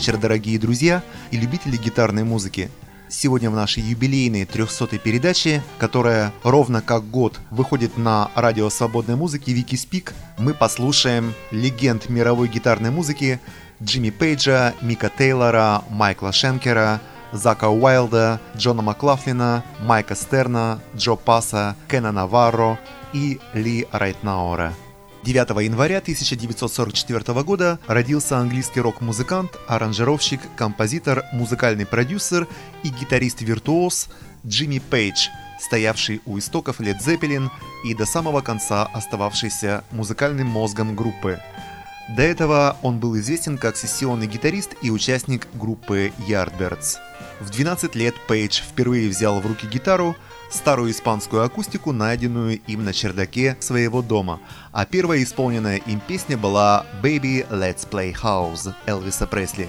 Вечер, дорогие друзья и любители гитарной музыки. Сегодня в нашей юбилейной 300-й передаче, которая ровно как год выходит на радио свободной музыки Вики Спик, мы послушаем легенд мировой гитарной музыки Джимми Пейджа, Мика Тейлора, Майкла Шенкера, Зака Уайлда, Джона Маклафлина, Майка Стерна, Джо Паса, Кена Наварро и Ли Райтнаура. 9 января 1944 года родился английский рок-музыкант, аранжировщик, композитор, музыкальный продюсер и гитарист-виртуоз Джимми Пейдж, стоявший у истоков Led Zeppelin и до самого конца остававшийся музыкальным мозгом группы. До этого он был известен как сессионный гитарист и участник группы Yardbirds. В 12 лет Пейдж впервые взял в руки гитару – старую испанскую акустику, найденную им на чердаке своего дома, а первая исполненная им песня была «Baby, Let's Play House» Элвиса Пресли.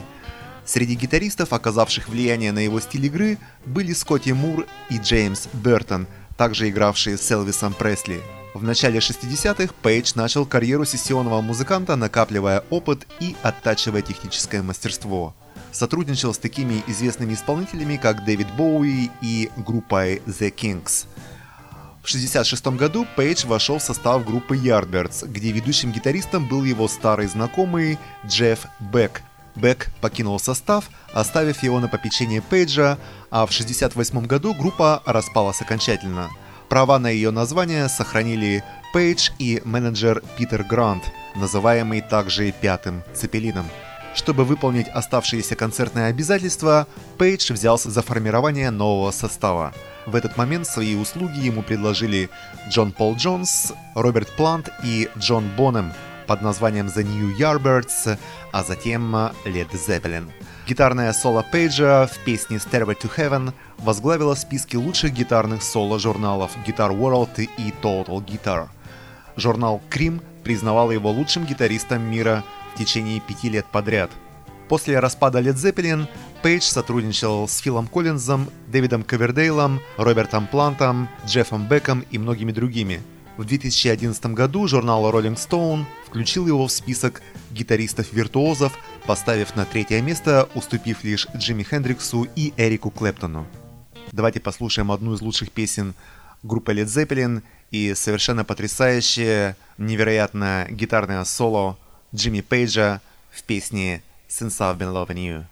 Среди гитаристов, оказавших влияние на его стиль игры, были Скотти Мур и Джеймс Бертон, также игравшие с Элвисом Пресли. В начале 60-х Пейдж начал карьеру сессионного музыканта, накапливая опыт и оттачивая техническое мастерство – сотрудничал с такими известными исполнителями, как Дэвид Боуи и группой The Kings. В 1966 году Пейдж вошел в состав группы Yardbirds, где ведущим гитаристом был его старый знакомый Джефф Бек. Бек покинул состав, оставив его на попечение Пейджа, а в 1968 году группа распалась окончательно. Права на ее название сохранили Пейдж и менеджер Питер Грант, называемый также «Пятым Цепелином». Чтобы выполнить оставшиеся концертные обязательства, Пейдж взялся за формирование нового состава. В этот момент свои услуги ему предложили Джон Пол Джонс, Роберт Плант и Джон Бонем под названием The New Yardbirds, а затем Led Zeppelin. Гитарное соло Пейджа в песне Stairway to Heaven возглавило списки лучших гитарных соло журналов Guitar World и Total Guitar. Журнал Cream признавал его лучшим гитаристом мира течение пяти лет подряд. После распада Led Zeppelin Пейдж сотрудничал с Филом Коллинзом, Дэвидом Ковердейлом, Робертом Плантом, Джеффом Беком и многими другими. В 2011 году журнал Rolling Stone включил его в список гитаристов-виртуозов, поставив на третье место, уступив лишь Джимми Хендриксу и Эрику Клэптону. Давайте послушаем одну из лучших песен группы Led Zeppelin и совершенно потрясающее, невероятное гитарное соло Джимми Пейджа в песне «Since I've Been Loving You».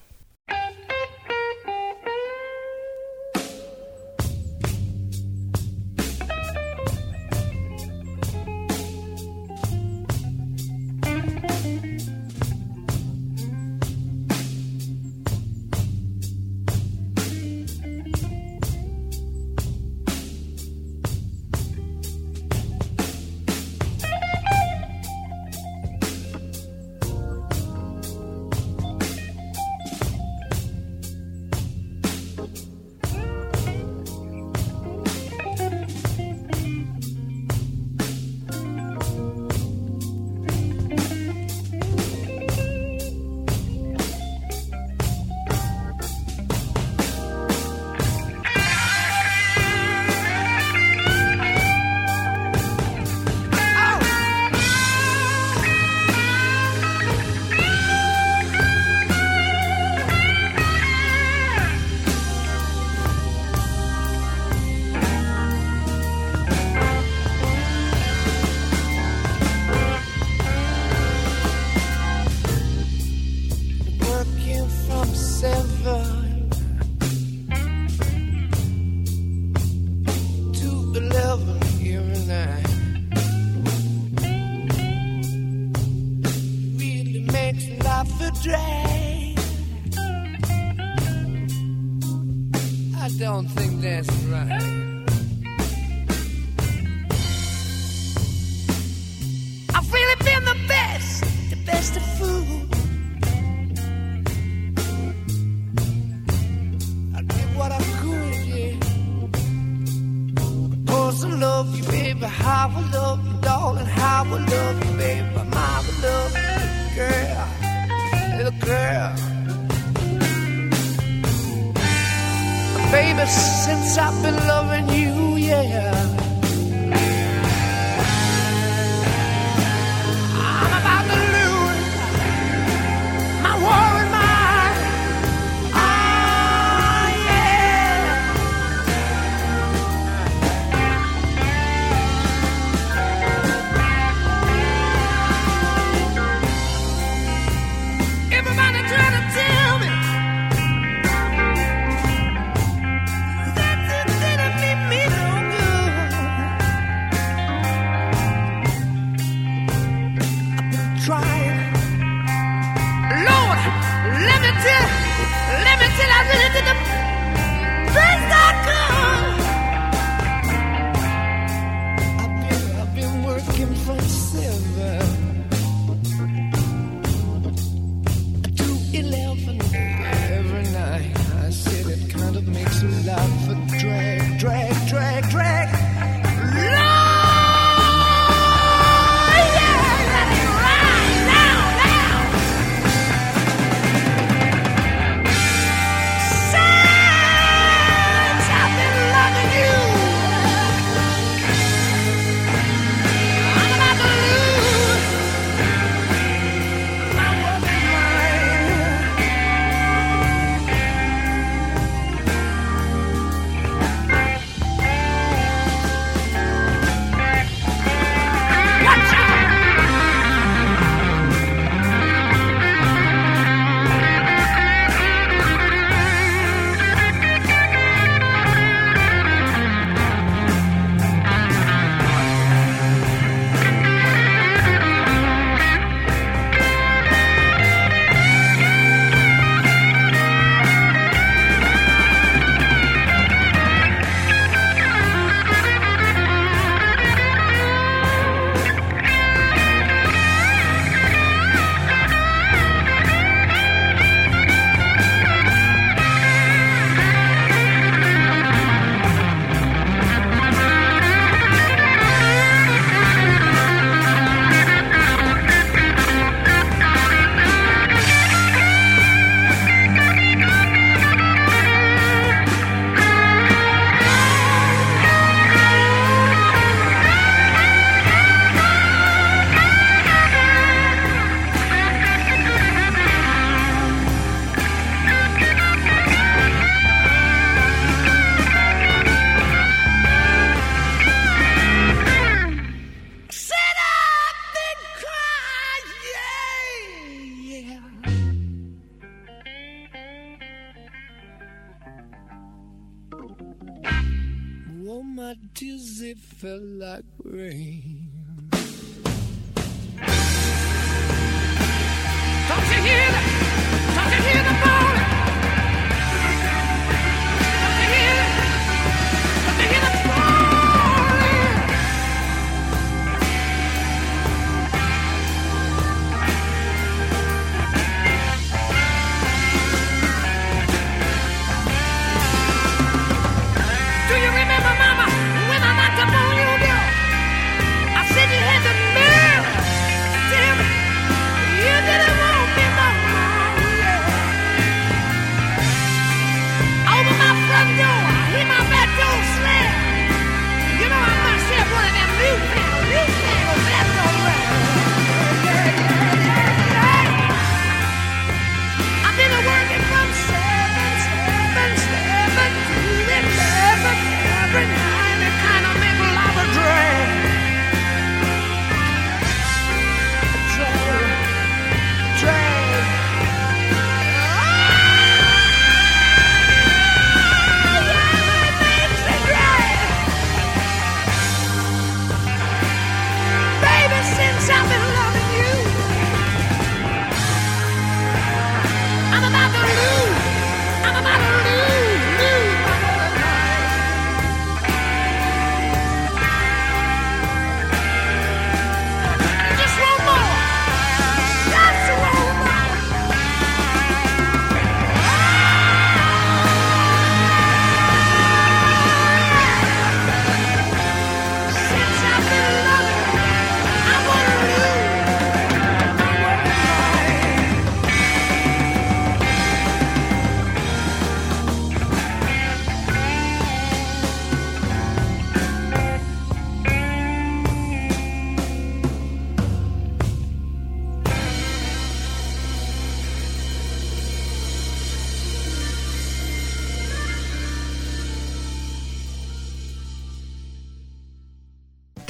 fell like rain.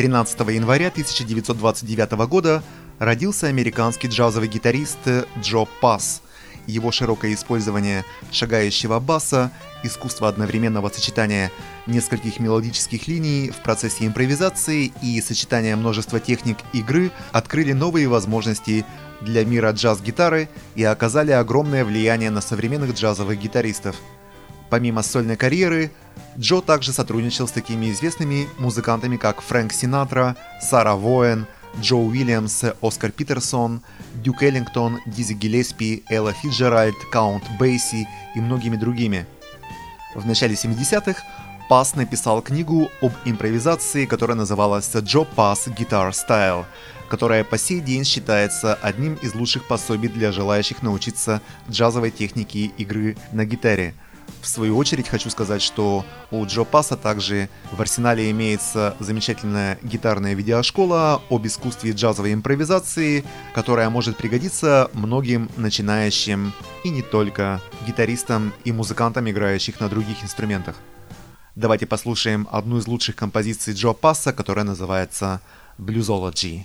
13 января 1929 года родился американский джазовый гитарист Джо Пасс. Его широкое использование шагающего баса, искусство одновременного сочетания нескольких мелодических линий в процессе импровизации и сочетания множества техник игры открыли новые возможности для мира джаз-гитары и оказали огромное влияние на современных джазовых гитаристов. Помимо сольной карьеры, Джо также сотрудничал с такими известными музыкантами, как Фрэнк Синатра, Сара Воэн, Джо Уильямс, Оскар Питерсон, Дюк Эллингтон, Дизи Гиллеспи, Элла Фиджеральд, Каунт Бейси и многими другими. В начале 70-х Пас написал книгу об импровизации, которая называлась «Джо Пас Guitar Style», которая по сей день считается одним из лучших пособий для желающих научиться джазовой технике игры на гитаре – в свою очередь хочу сказать, что у Джо Паса также в арсенале имеется замечательная гитарная видеошкола об искусстве джазовой импровизации, которая может пригодиться многим начинающим и не только гитаристам и музыкантам, играющих на других инструментах. Давайте послушаем одну из лучших композиций Джо Пасса, которая называется «Bluesology».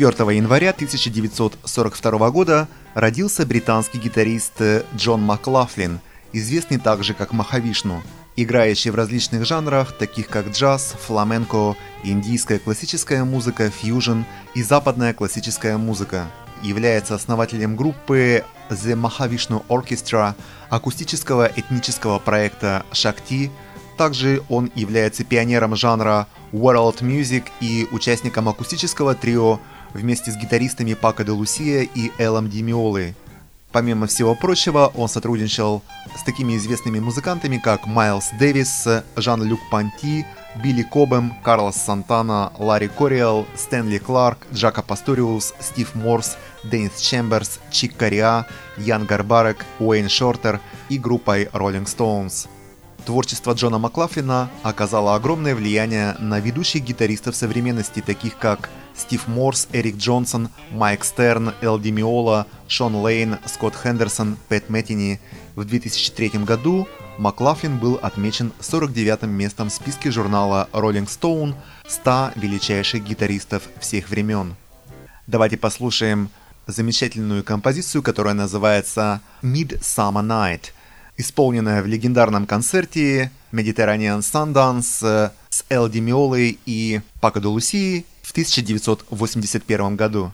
4 января 1942 года родился британский гитарист Джон Маклафлин, известный также как Махавишну, играющий в различных жанрах, таких как джаз, фламенко, индийская классическая музыка, фьюжн и западная классическая музыка. Является основателем группы The Mahavishnu Orchestra, акустического этнического проекта Shakti. Также он является пионером жанра World Music и участником акустического трио вместе с гитаристами Пако де Лусия и Элом Димиолы. Помимо всего прочего, он сотрудничал с такими известными музыкантами, как Майлз Дэвис, Жан-Люк Панти, Билли Кобем, Карлос Сантана, Ларри Кориэл, Стэнли Кларк, Джака Пасториус, Стив Морс, Деннис Чемберс, Чик Кориа, Ян Гарбарек, Уэйн Шортер и группой Rolling Stones. Творчество Джона Маклафлина оказало огромное влияние на ведущих гитаристов современности, таких как Стив Морс, Эрик Джонсон, Майк Стерн, Эл Демиола, Шон Лейн, Скотт Хендерсон, Пэт Мэттини. В 2003 году Маклафлин был отмечен 49-м местом в списке журнала Rolling Stone 100 величайших гитаристов всех времен. Давайте послушаем замечательную композицию, которая называется Midsummer Night – исполненная в легендарном концерте Mediterranean Sundance с Эл Демиолой и Пако де Лусии в 1981 году.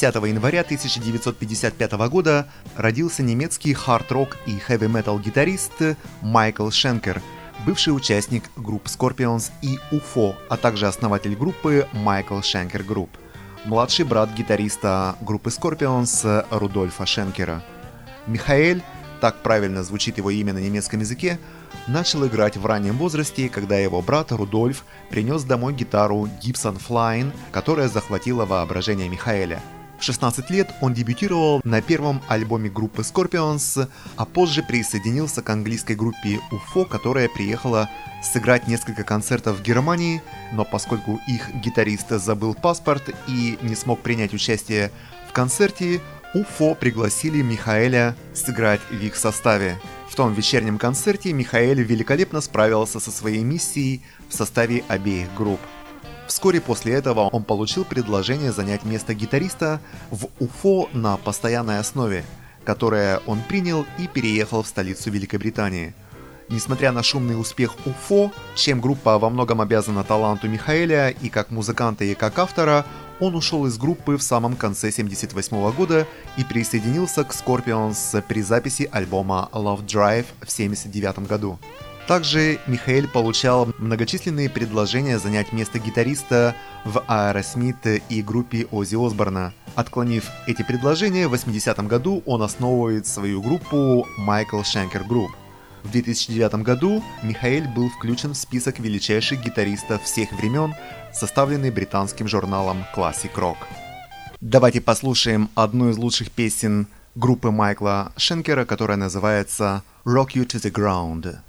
10 января 1955 года родился немецкий хард-рок и хэви-метал гитарист Майкл Шенкер, бывший участник групп Scorpions и UFO, а также основатель группы Michael Schenker Group, младший брат гитариста группы Scorpions Рудольфа Шенкера. Михаэль, так правильно звучит его имя на немецком языке, начал играть в раннем возрасте, когда его брат Рудольф принес домой гитару Gibson Flying, которая захватила воображение Михаэля – в 16 лет он дебютировал на первом альбоме группы Scorpions, а позже присоединился к английской группе UFO, которая приехала сыграть несколько концертов в Германии, но поскольку их гитарист забыл паспорт и не смог принять участие в концерте, Уфо пригласили Михаэля сыграть в их составе. В том вечернем концерте Михаэль великолепно справился со своей миссией в составе обеих групп. Вскоре после этого он получил предложение занять место гитариста в Уфо на постоянной основе, которое он принял и переехал в столицу Великобритании. Несмотря на шумный успех Уфо, чем группа во многом обязана таланту Михаэля и как музыканта, и как автора, он ушел из группы в самом конце 1978 года и присоединился к Scorpions при записи альбома Love Drive в 1979 году. Также Михаэль получал многочисленные предложения занять место гитариста в Aerosmith и группе Оззи Осборна. Отклонив эти предложения, в 80-м году он основывает свою группу Michael Schenker Group. В 2009 году Михаэль был включен в список величайших гитаристов всех времен, составленный британским журналом Classic Rock. Давайте послушаем одну из лучших песен группы Майкла Шенкера, которая называется «Rock You to the Ground».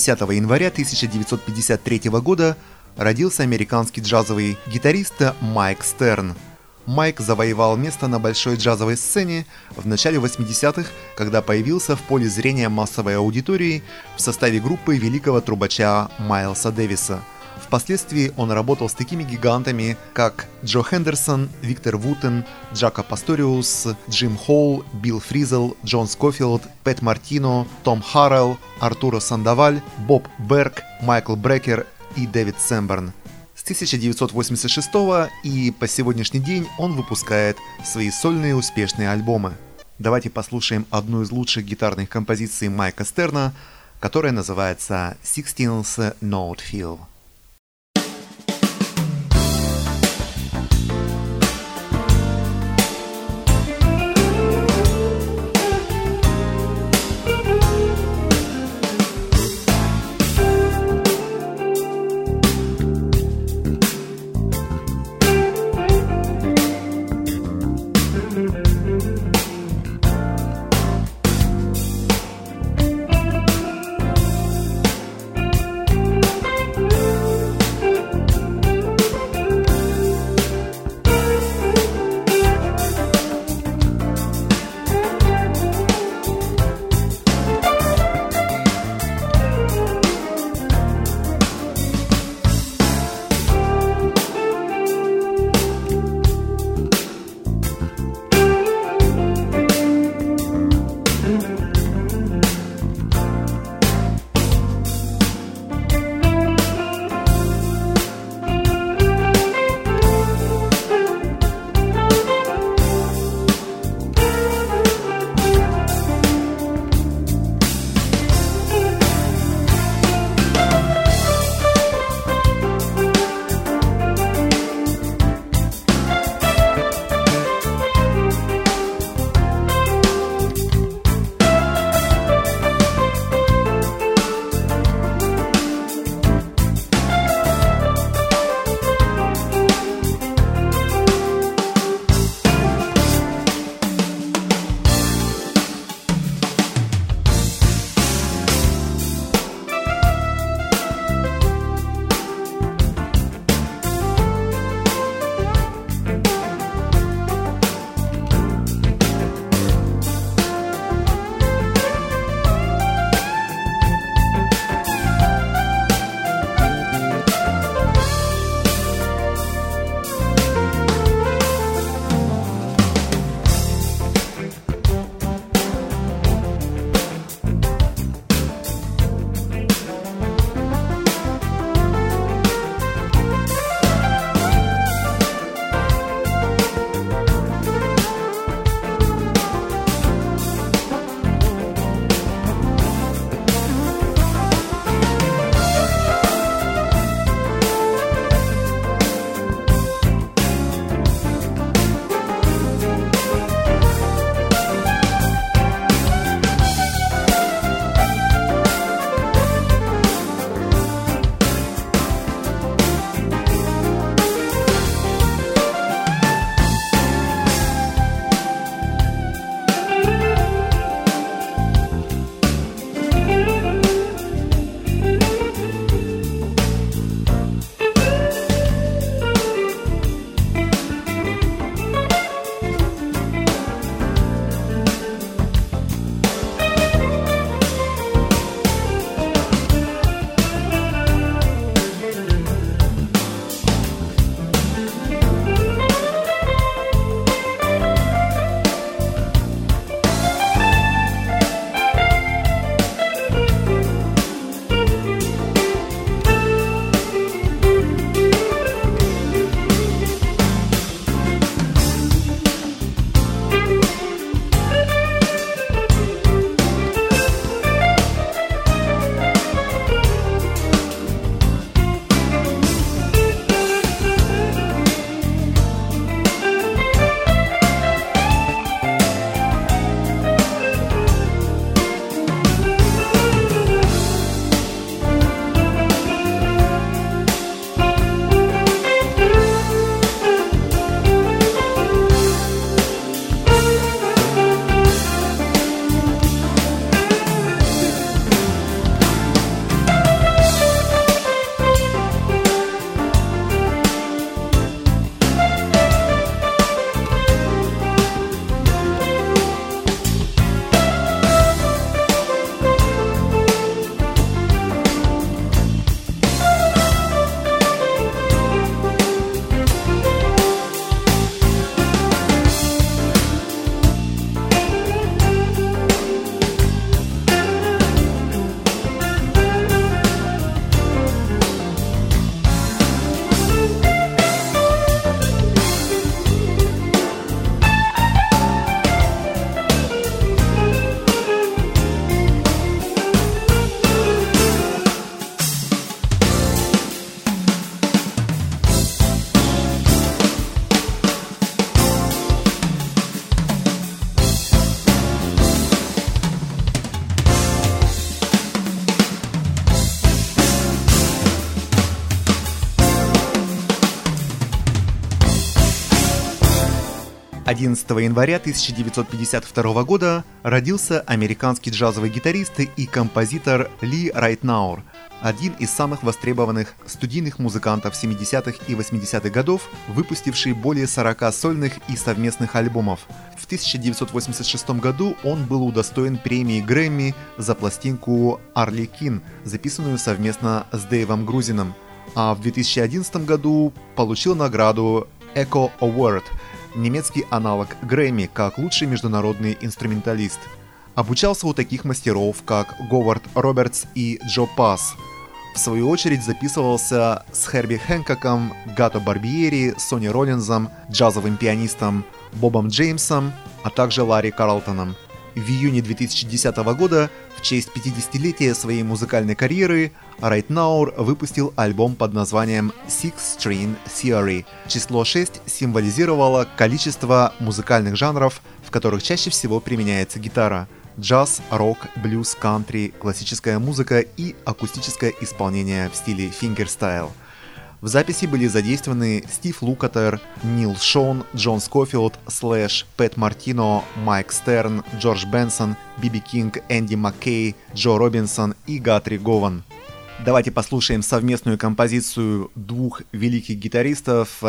10 января 1953 года родился американский джазовый гитарист Майк Стерн. Майк завоевал место на большой джазовой сцене в начале 80-х, когда появился в поле зрения массовой аудитории в составе группы великого трубача Майлса Дэвиса. Впоследствии он работал с такими гигантами, как Джо Хендерсон, Виктор Вутен, Джако Пасториус, Джим Холл, Билл Фризел, Джон Скофилд, Пэт Мартино, Том Харрелл, Артуро Сандаваль, Боб Берг, Майкл Брекер и Дэвид Сэмберн. С 1986 и по сегодняшний день он выпускает свои сольные успешные альбомы. Давайте послушаем одну из лучших гитарных композиций Майка Стерна, которая называется Sixteenth Note Feel. 11 января 1952 года родился американский джазовый гитарист и композитор Ли Райтнаур, один из самых востребованных студийных музыкантов 70-х и 80-х годов, выпустивший более 40 сольных и совместных альбомов. В 1986 году он был удостоен премии Грэмми за пластинку «Арли Кин», записанную совместно с Дэйвом Грузином, а в 2011 году получил награду Echo Award, немецкий аналог Грэмми как лучший международный инструменталист. Обучался у таких мастеров, как Говард Робертс и Джо Пасс – в свою очередь записывался с Херби Хэнкоком, Гато Барбиери, Сони Роллинзом, джазовым пианистом Бобом Джеймсом, а также Ларри Карлтоном. В июне 2010 года, в честь 50-летия своей музыкальной карьеры, Райтнаур выпустил альбом под названием Six String Theory. Число 6 символизировало количество музыкальных жанров, в которых чаще всего применяется гитара – джаз, рок, блюз, кантри, классическая музыка и акустическое исполнение в стиле fingerstyle. В записи были задействованы Стив Лукатер, Нил Шон, Джон Скофилд, Слэш, Пэт Мартино, Майк Стерн, Джордж Бенсон, Би Би Кинг, Энди Макки, Джо Робинсон и Гатри Гован. Давайте послушаем совместную композицию двух великих гитаристов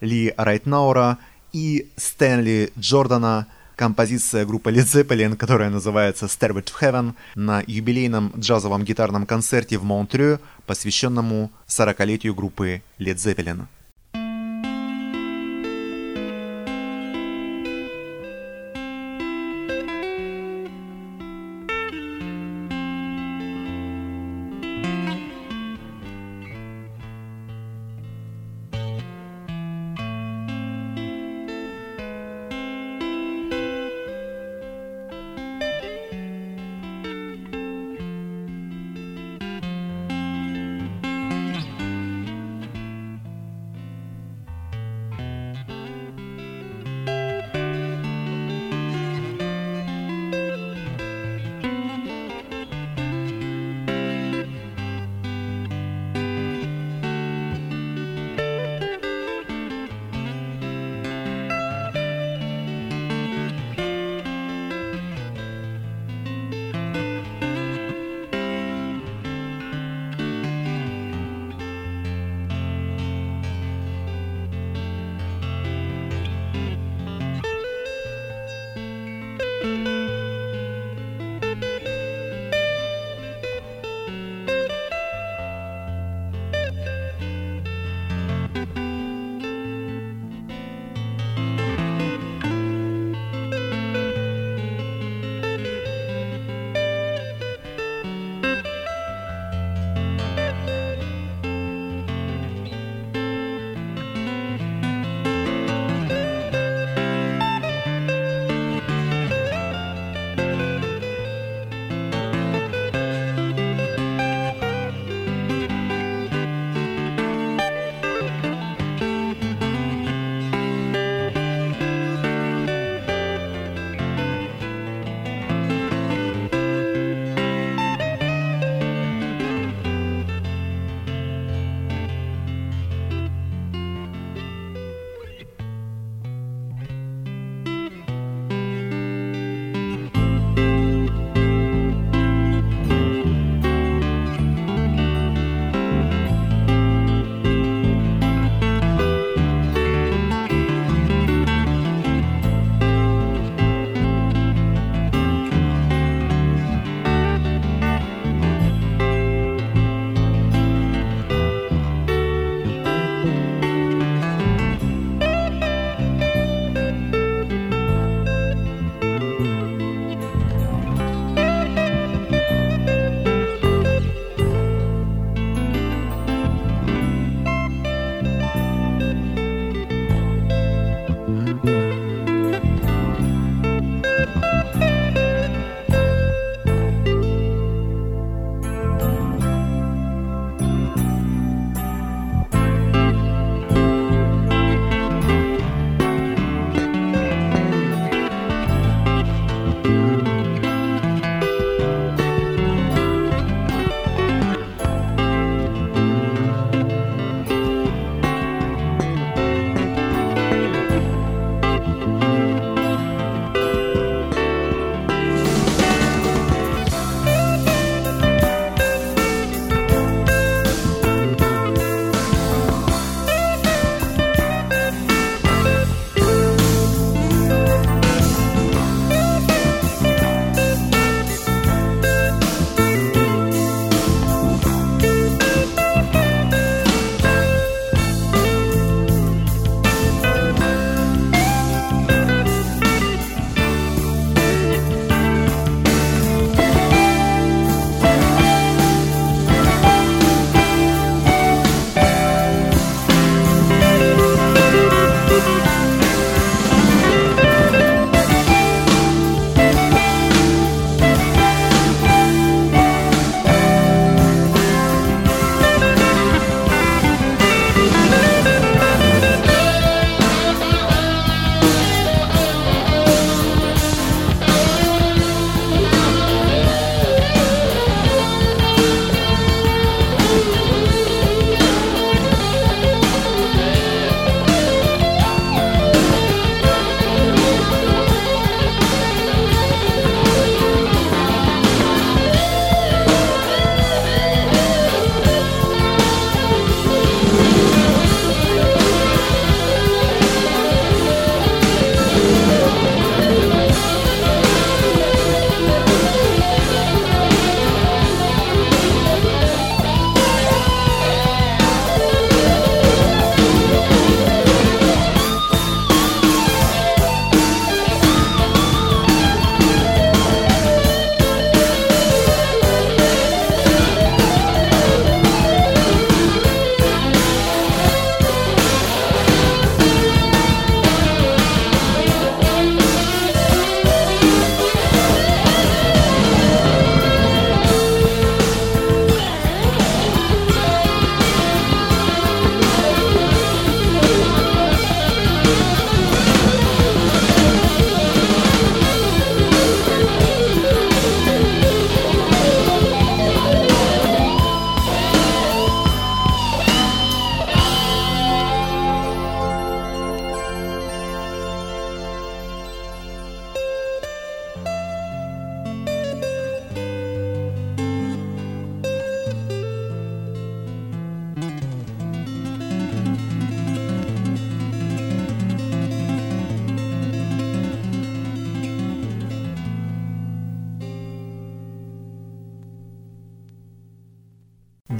Ли Ритенаура и Стэнли Джордана – композиция группы Led Zeppelin, которая называется Stairway to Heaven, на юбилейном джазовом гитарном концерте в Монтрё, посвященному 40-летию группы Led Zeppelin.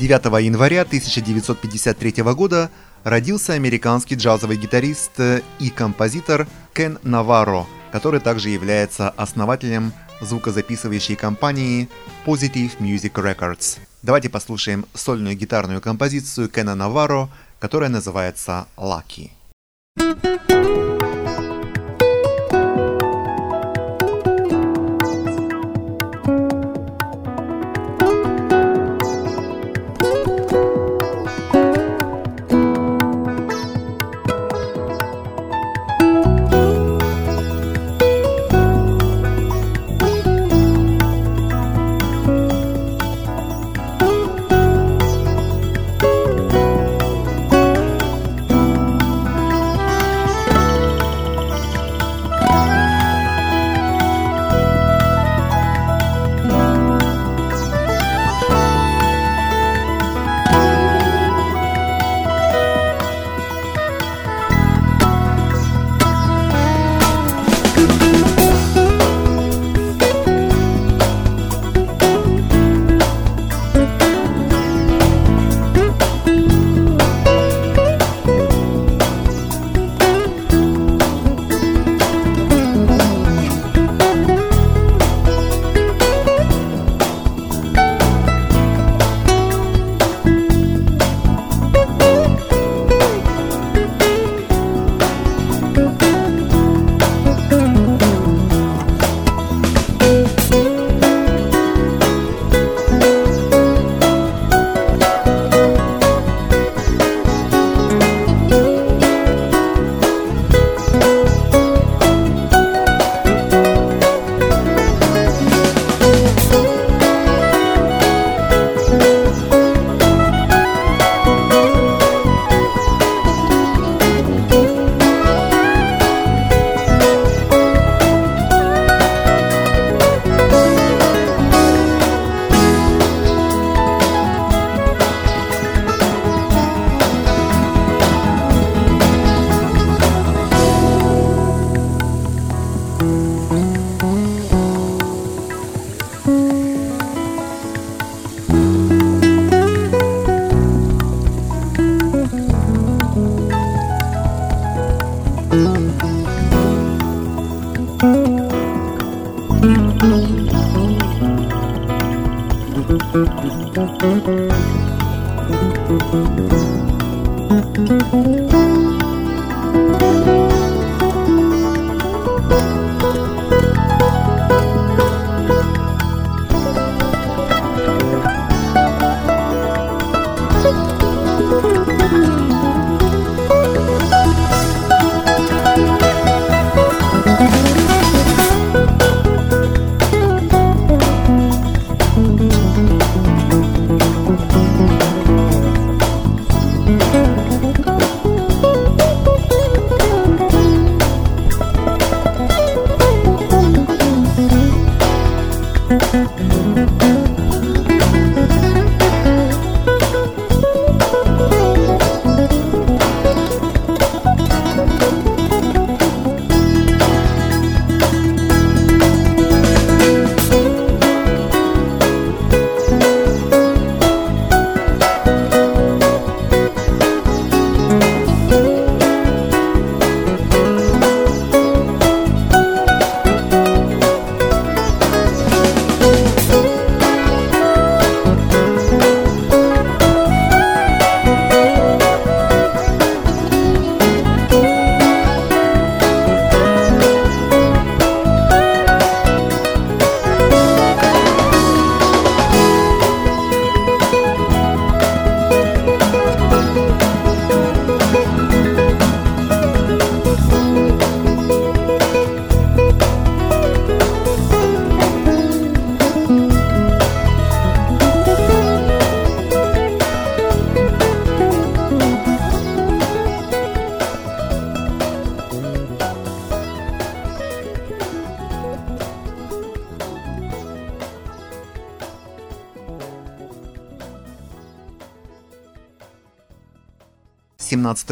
9 января 1953 года родился американский джазовый гитарист и композитор Кен Наварро, который также является основателем звукозаписывающей компании Positive Music Records. Давайте послушаем сольную гитарную композицию Кена Наварро, которая называется «Lucky».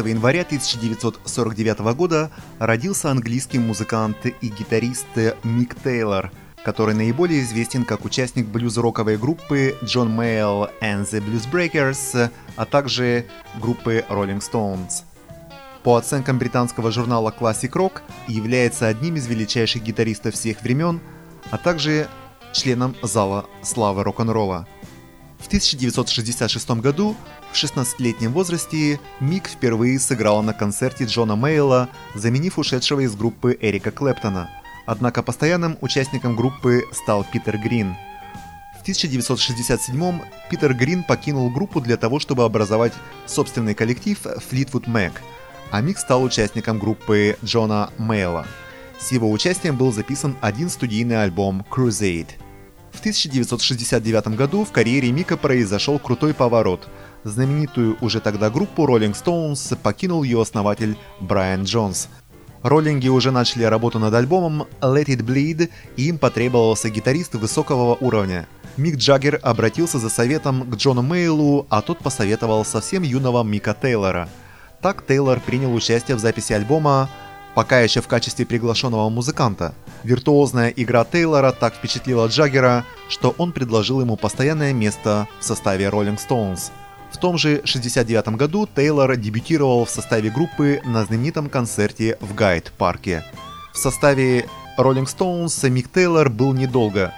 Января 1949 года родился английский музыкант и гитарист Мик Тейлор, который наиболее известен как участник блюз-роковой группы John Mayall and the Blues Breakers, а также группы Rolling Stones. По оценкам британского журнала Classic Rock, является одним из величайших гитаристов всех времен, а также членом зала славы рок-н-ролла. В 1966 году в 16-летнем возрасте Мик впервые сыграла на концерте Джона Мейла, заменив ушедшего из группы Эрика Клэптона. Однако постоянным участником группы стал Питер Грин. В 1967 Питер Грин покинул группу для того, чтобы образовать собственный коллектив Fleetwood Mac, а Мик стал участником группы Джона Мейла. С его участием был записан один студийный альбом Crusade. В 1969 году в карьере Мика произошел крутой поворот – знаменитую уже тогда группу Rolling Stones покинул ее основатель Брайан Джонс. Роллинги уже начали работу над альбомом Let It Bleed, и им потребовался гитарист высокого уровня. Мик Джаггер обратился за советом к Джону Мейлу, а тот посоветовал совсем юного Мика Тейлора. Так Тейлор принял участие в записи альбома, пока еще в качестве приглашенного музыканта. Виртуозная игра Тейлора так впечатлила Джаггера, что он предложил ему постоянное место в составе Rolling Stones – в том же 69 году Тейлор дебютировал в составе группы на знаменитом концерте в Гайд-парке. В составе Rolling Stones Мик Тейлор был недолго,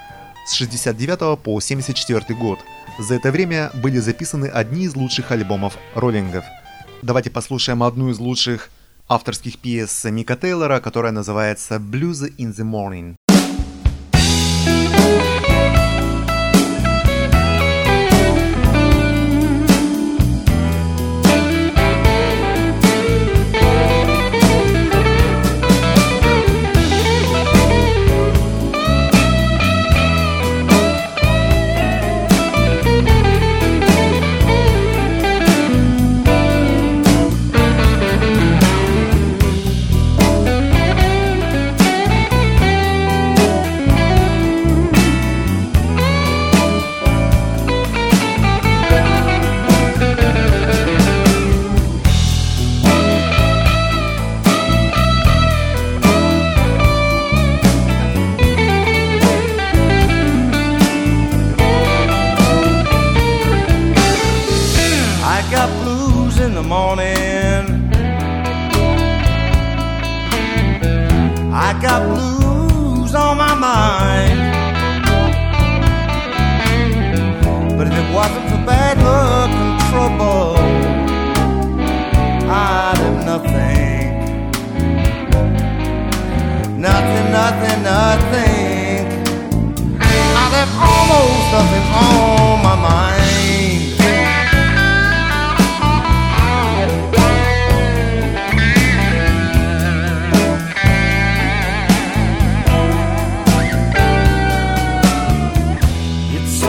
с 69 по 74 год. За это время были записаны одни из лучших альбомов роллингов. Давайте послушаем одну из лучших авторских пьес Мика Тейлора, которая называется «Blues in the Morning».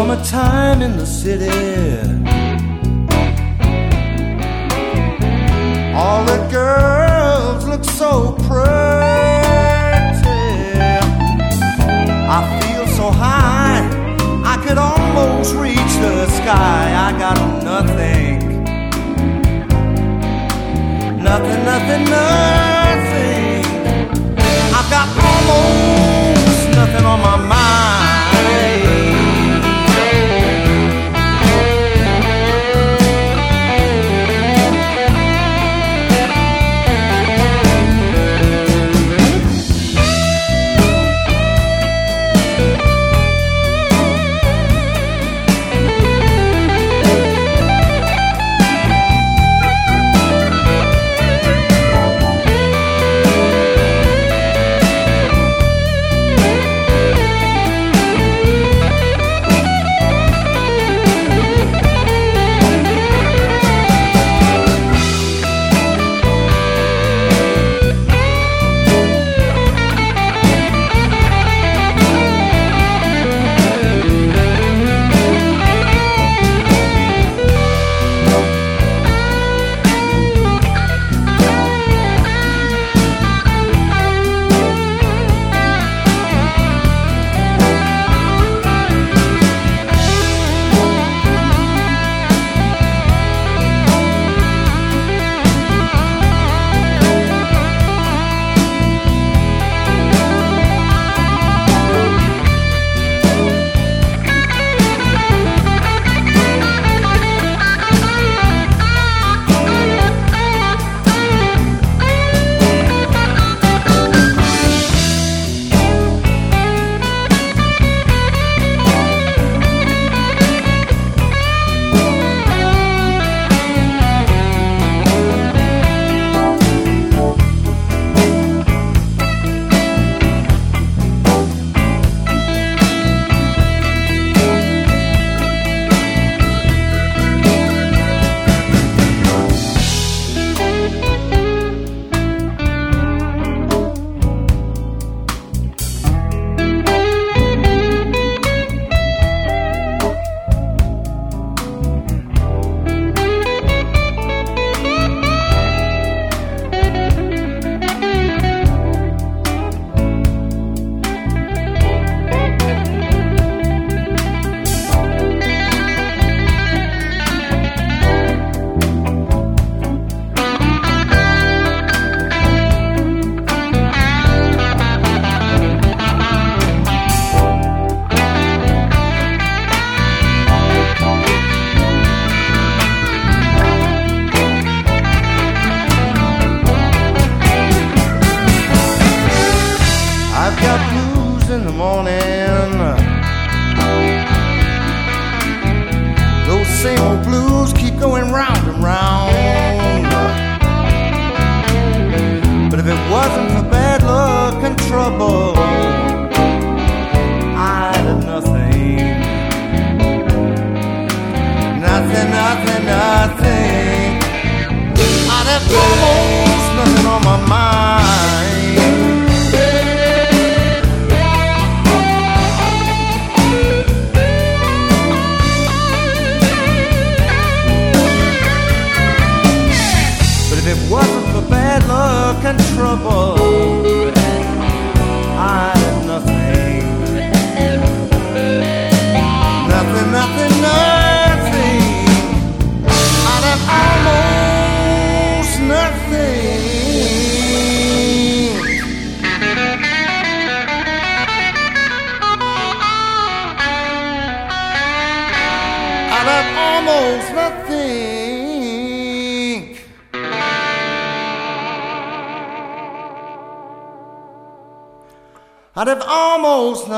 summertime in the city. All the girls look so pretty. I feel so high, I could almost reach the sky. I got nothing, nothing, nothing, nothing. I've got almost nothing on my mind.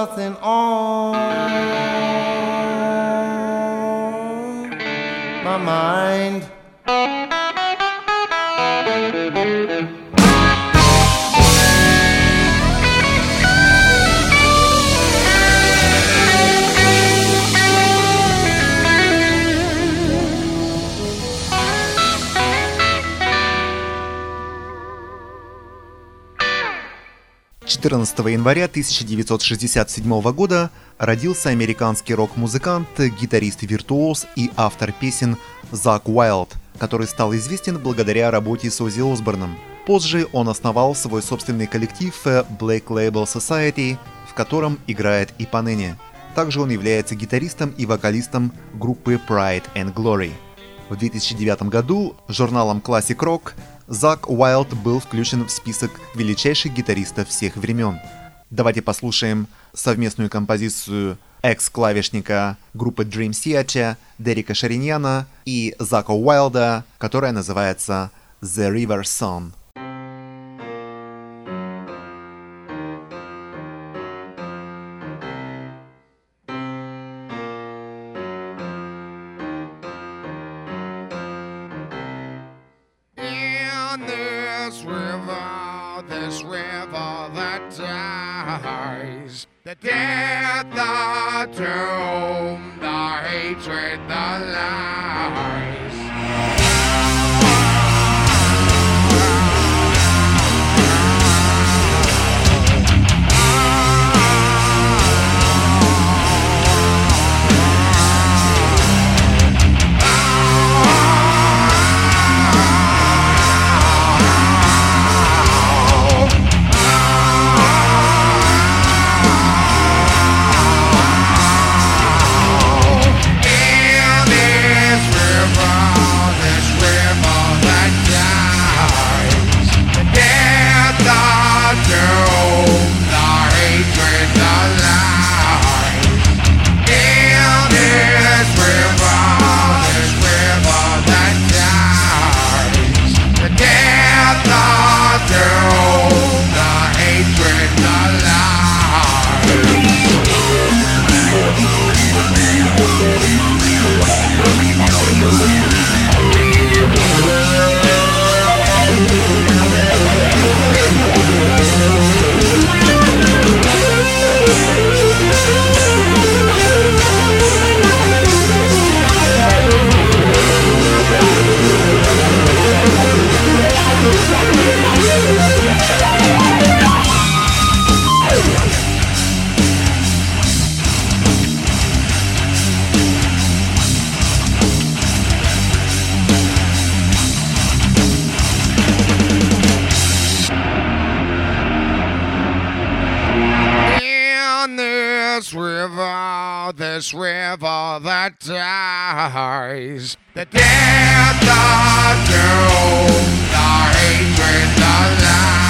Nothing on 14 января 1967 года родился американский рок-музыкант, гитарист-виртуоз и автор песен Зак Уайлд, который стал известен благодаря работе с Оззи Осборном. Позже он основал свой собственный коллектив Black Label Society, в котором играет и поныне. Также он является гитаристом и вокалистом группы Pride and Glory. В 2009 году журналом Classic Rock Зак Уайлд был включен в список величайших гитаристов всех времен. Давайте послушаем совместную композицию экс-клавишника группы Dream Theater Дерека Шариньяна и Зака Уайлда, которая называется The River Song. Dies, the death, the tomb, the hatred, the lies. Dies, the death, the doom, the hatred, the lies.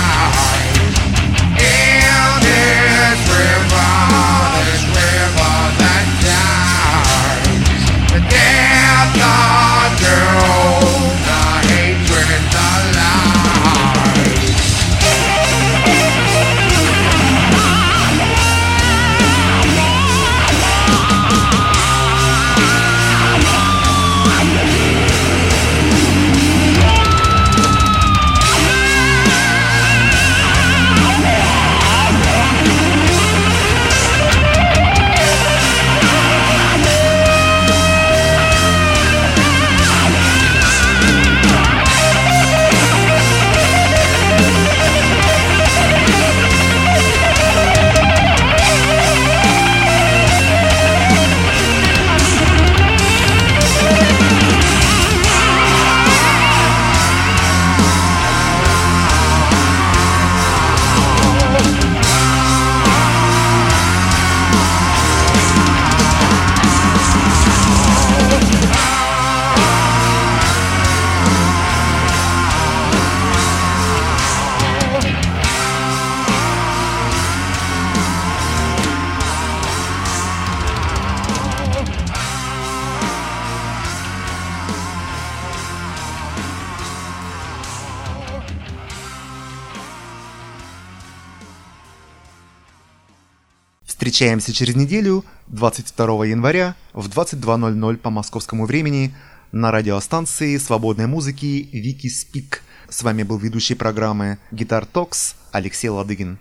Встречаемся через неделю, 22 января в 22.00 по московскому времени на радиостанции свободной музыки Вики Спик. С вами был ведущий программы Гитар Токс Алексей Ладыгин.